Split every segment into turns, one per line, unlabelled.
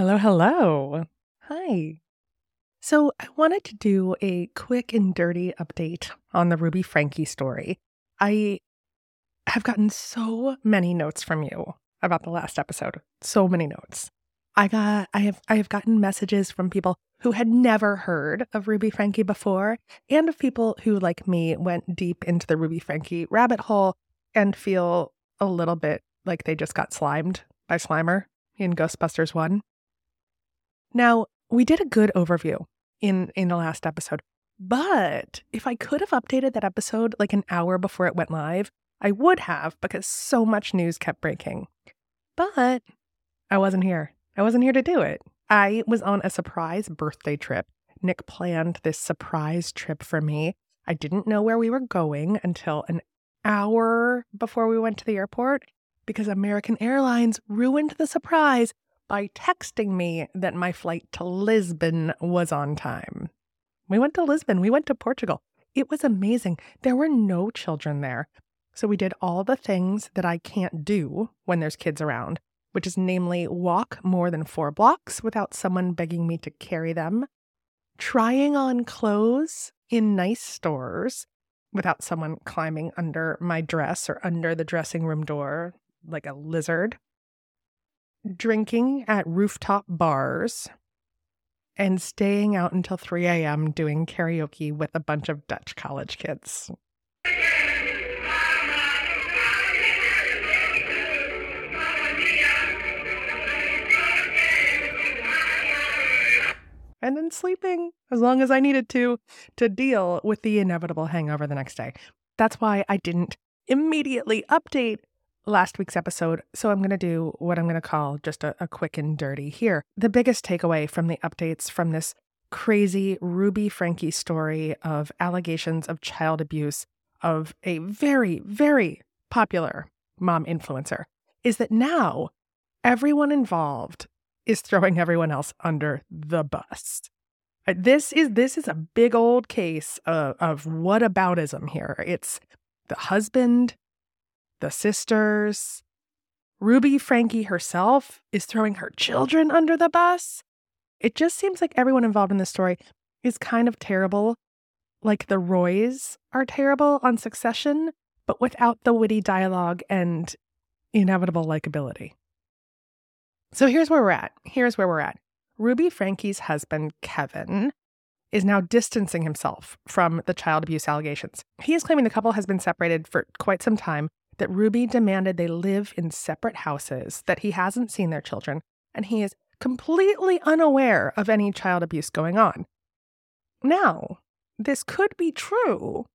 Hello, hello. Hi. So, I wanted to do a quick and dirty update on the Ruby Franke story. I have gotten so many notes from you about the last episode. So many notes. I got I have I have gotten messages from people who had never heard of Ruby Franke before and of people who like me went deep into the Ruby Franke rabbit hole and feel a little bit like they just got slimed by Slimer in Ghostbusters 1. Now, we did a good overview in in the last episode. But if I could have updated that episode like an hour before it went live, I would have because so much news kept breaking. But I wasn't here. I wasn't here to do it. I was on a surprise birthday trip. Nick planned this surprise trip for me. I didn't know where we were going until an hour before we went to the airport because American Airlines ruined the surprise by texting me that my flight to Lisbon was on time. We went to Lisbon, we went to Portugal. It was amazing. There were no children there. So we did all the things that I can't do when there's kids around, which is namely walk more than four blocks without someone begging me to carry them, trying on clothes in nice stores without someone climbing under my dress or under the dressing room door like a lizard, drinking at rooftop bars, and staying out until 3 a.m. doing karaoke with a bunch of Dutch college kids. and then sleeping as long as I needed to to deal with the inevitable hangover the next day. That's why I didn't immediately update last week's episode, so I'm going to do what I'm going to call just a, a quick and dirty here. The biggest takeaway from the updates from this crazy Ruby Franke story of allegations of child abuse of a very, very popular mom influencer is that now everyone involved is throwing everyone else under the bus. Uh, this is this is a big old case of, of whataboutism here. It's the husband, the sisters. Ruby Franke herself is throwing her children under the bus. It just seems like everyone involved in this story is kind of terrible. Like the Roys are terrible on Succession, but without the witty dialogue and inevitable likability. So here's where we're at. Here's where we're at. Ruby Franke's husband, Kevin, is now distancing himself from the child abuse allegations. He is claiming the couple has been separated for quite some time, that Ruby demanded they live in separate houses, that he hasn't seen their children, and he is completely unaware of any child abuse going on. Now, this could be true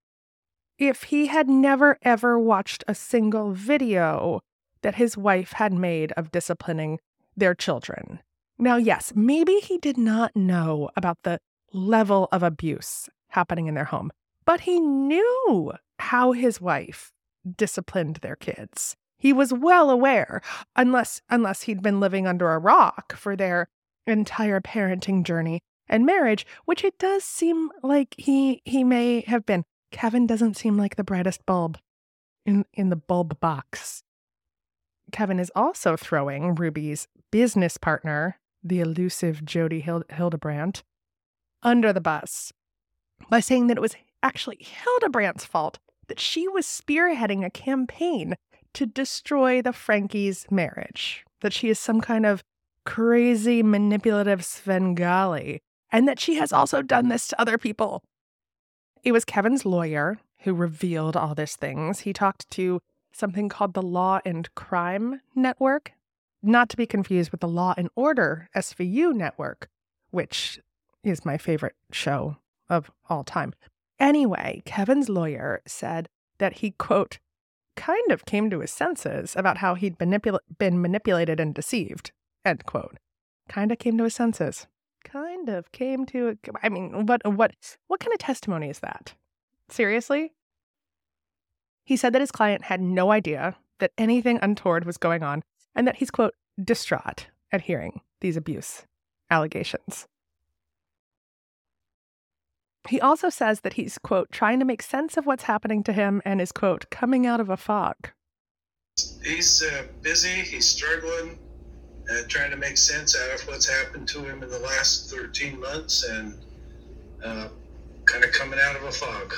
if he had never ever watched a single video that his wife had made of disciplining their children. Now, yes, maybe he did not know about the level of abuse happening in their home, but he knew how his wife disciplined their kids. He was well aware, unless unless he'd been living under a rock for their entire parenting journey and marriage, which it does seem like he he may have been. Kevin doesn't seem like the brightest bulb in in the bulb box. Kevin is also throwing Ruby's business partner, the elusive Jody Hild- Hildebrandt, under the bus by saying that it was actually Hildebrandt's fault that she was spearheading a campaign to destroy the Franke's marriage, that she is some kind of crazy manipulative Svengali, and that she has also done this to other people. It was Kevin's lawyer who revealed all these things. He talked to something called the Law and Crime Network, not to be confused with the Law and Order SVU network, which is my favorite show of all time. Anyway, Kevin's lawyer said that he, quote, kind of came to his senses about how he'd been manipulated and deceived, end quote. Kind of came to his senses. Kind of came to, I mean, what, what, what kind of testimony is that? Seriously? He said that his client had no idea that anything untoward was going on and that he's, quote, distraught at hearing these abuse allegations. He also says that he's, quote, trying to make sense of what's happening to him and is, quote, coming out of a fog.
He's uh, busy, he's struggling. uh, trying to make sense out of what's happened to him in the last 13 months and uh, kind of coming out of a fog.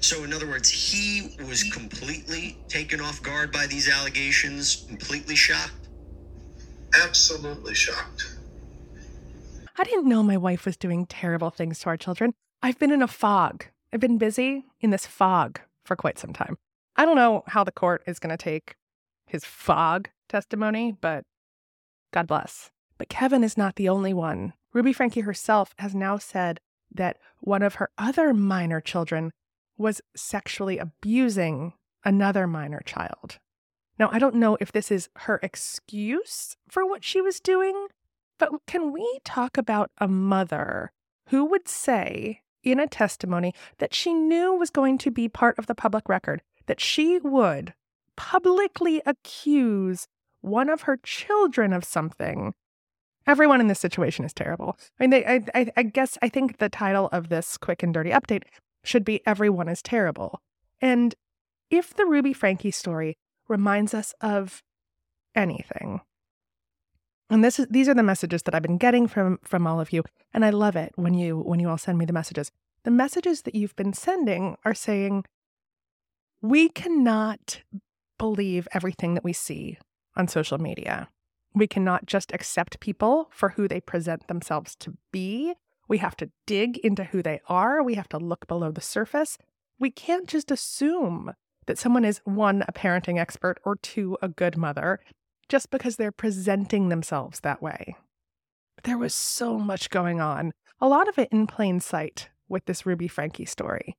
So, in other words, he was completely taken off guard by these allegations, completely shocked?
Absolutely shocked.
I didn't know my wife was doing terrible things to our children. I've been in a fog. I've been busy in this fog for quite some time. I don't know how the court is going to take his fog testimony, but God bless. But Kevin is not the only one. Ruby Franke herself has now said that one of her other minor children was sexually abusing another minor child. Now, I don't know if this is her excuse for what she was doing, but can we talk about a mother who would say in a testimony that she knew was going to be part of the public record, that she would publicly accuse one of her children of something. Everyone in this situation is terrible. I mean, they, I, I, I guess I think the title of this quick and dirty update should be Everyone is Terrible. And if the Ruby Franke story reminds us of anything, and this is these are the messages that I've been getting from from all of you, and I love it when you when you all send me the messages. The messages that you've been sending are saying we cannot believe everything that we see on social media. We cannot just accept people for who they present themselves to be. We have to dig into who they are. We have to look below the surface. We can't just assume that someone is one, a parenting expert, or two, a good mother, just because they're presenting themselves that way. There was so much going on, a lot of it in plain sight with this Ruby Franke story.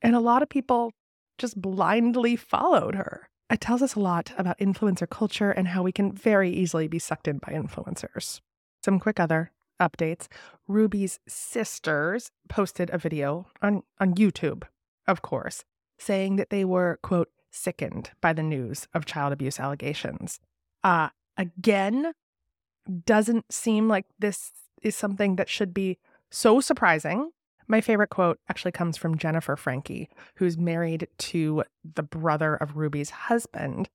And a lot of people just blindly followed her. It tells us a lot about influencer culture and how we can very easily be sucked in by influencers. Some quick other updates. Ruby's sisters posted a video on, on YouTube, of course, saying that they were, quote, sickened by the news of child abuse allegations. Uh, again, doesn't seem like this is something that should be so surprising my favorite quote actually comes from Jennifer Franke, who's married to the brother of Ruby's husband,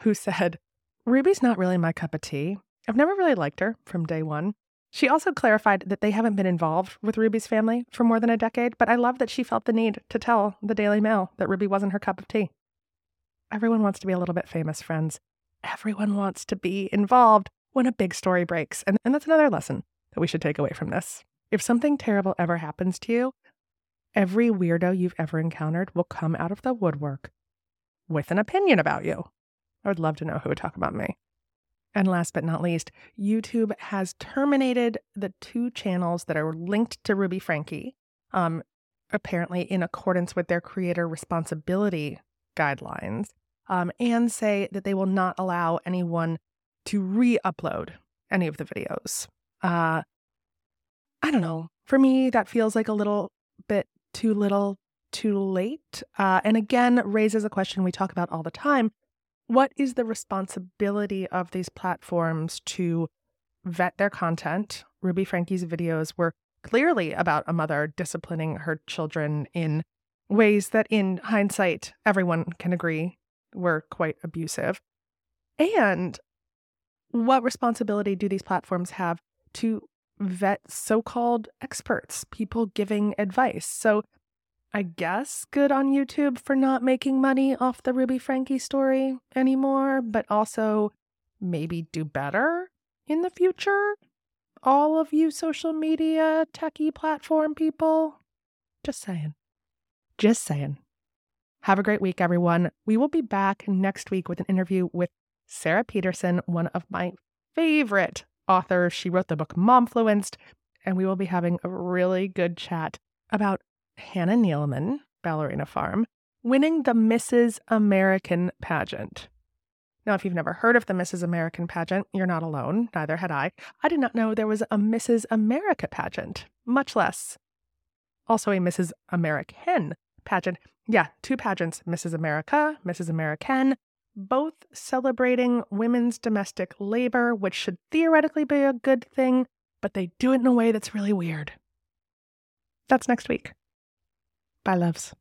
who said, Ruby's not really my cup of tea. I've never really liked her from day one. She also clarified that they haven't been involved with Ruby's family for more than a decade, but I love that she felt the need to tell the Daily Mail that Ruby wasn't her cup of tea. Everyone wants to be a little bit famous, friends. Everyone wants to be involved when a big story breaks. And, and that's another lesson that we should take away from this. If something terrible ever happens to you, every weirdo you've ever encountered will come out of the woodwork with an opinion about you. I would love to know who would talk about me. And last but not least, YouTube has terminated the two channels that are linked to Ruby Franke, um, apparently in accordance with their creator responsibility guidelines, um, and say that they will not allow anyone to re upload any of the videos. Uh, I don't know. For me, that feels like a little bit too little, too late. Uh, and again, raises a question we talk about all the time. What is the responsibility of these platforms to vet their content? Ruby Franke's videos were clearly about a mother disciplining her children in ways that, in hindsight, everyone can agree were quite abusive. And what responsibility do these platforms have to vet so called experts, people giving advice. So I guess good on YouTube for not making money off the Ruby Franke story anymore, but also maybe do better in the future. All of you social media techie platform people. Just saying. Just saying. Have a great week, everyone. We will be back next week with an interview with Sara Petersen, one of my favorite authors. She wrote the book Momfluenced, and we will be having a really good chat about Hannah Neeleman, Ballerina Farm, winning the Mrs. American pageant. Now, if you've never heard of the Mrs. American pageant, you're not alone. Neither had I. I did not know there was a Mrs. America pageant, much less also a Mrs. American pageant. Yeah, two pageants Mrs. America, Mrs. American, both celebrating women's domestic labor, which should theoretically be a good thing, but they do it in a way that's really weird. That's next week. Bye, loves.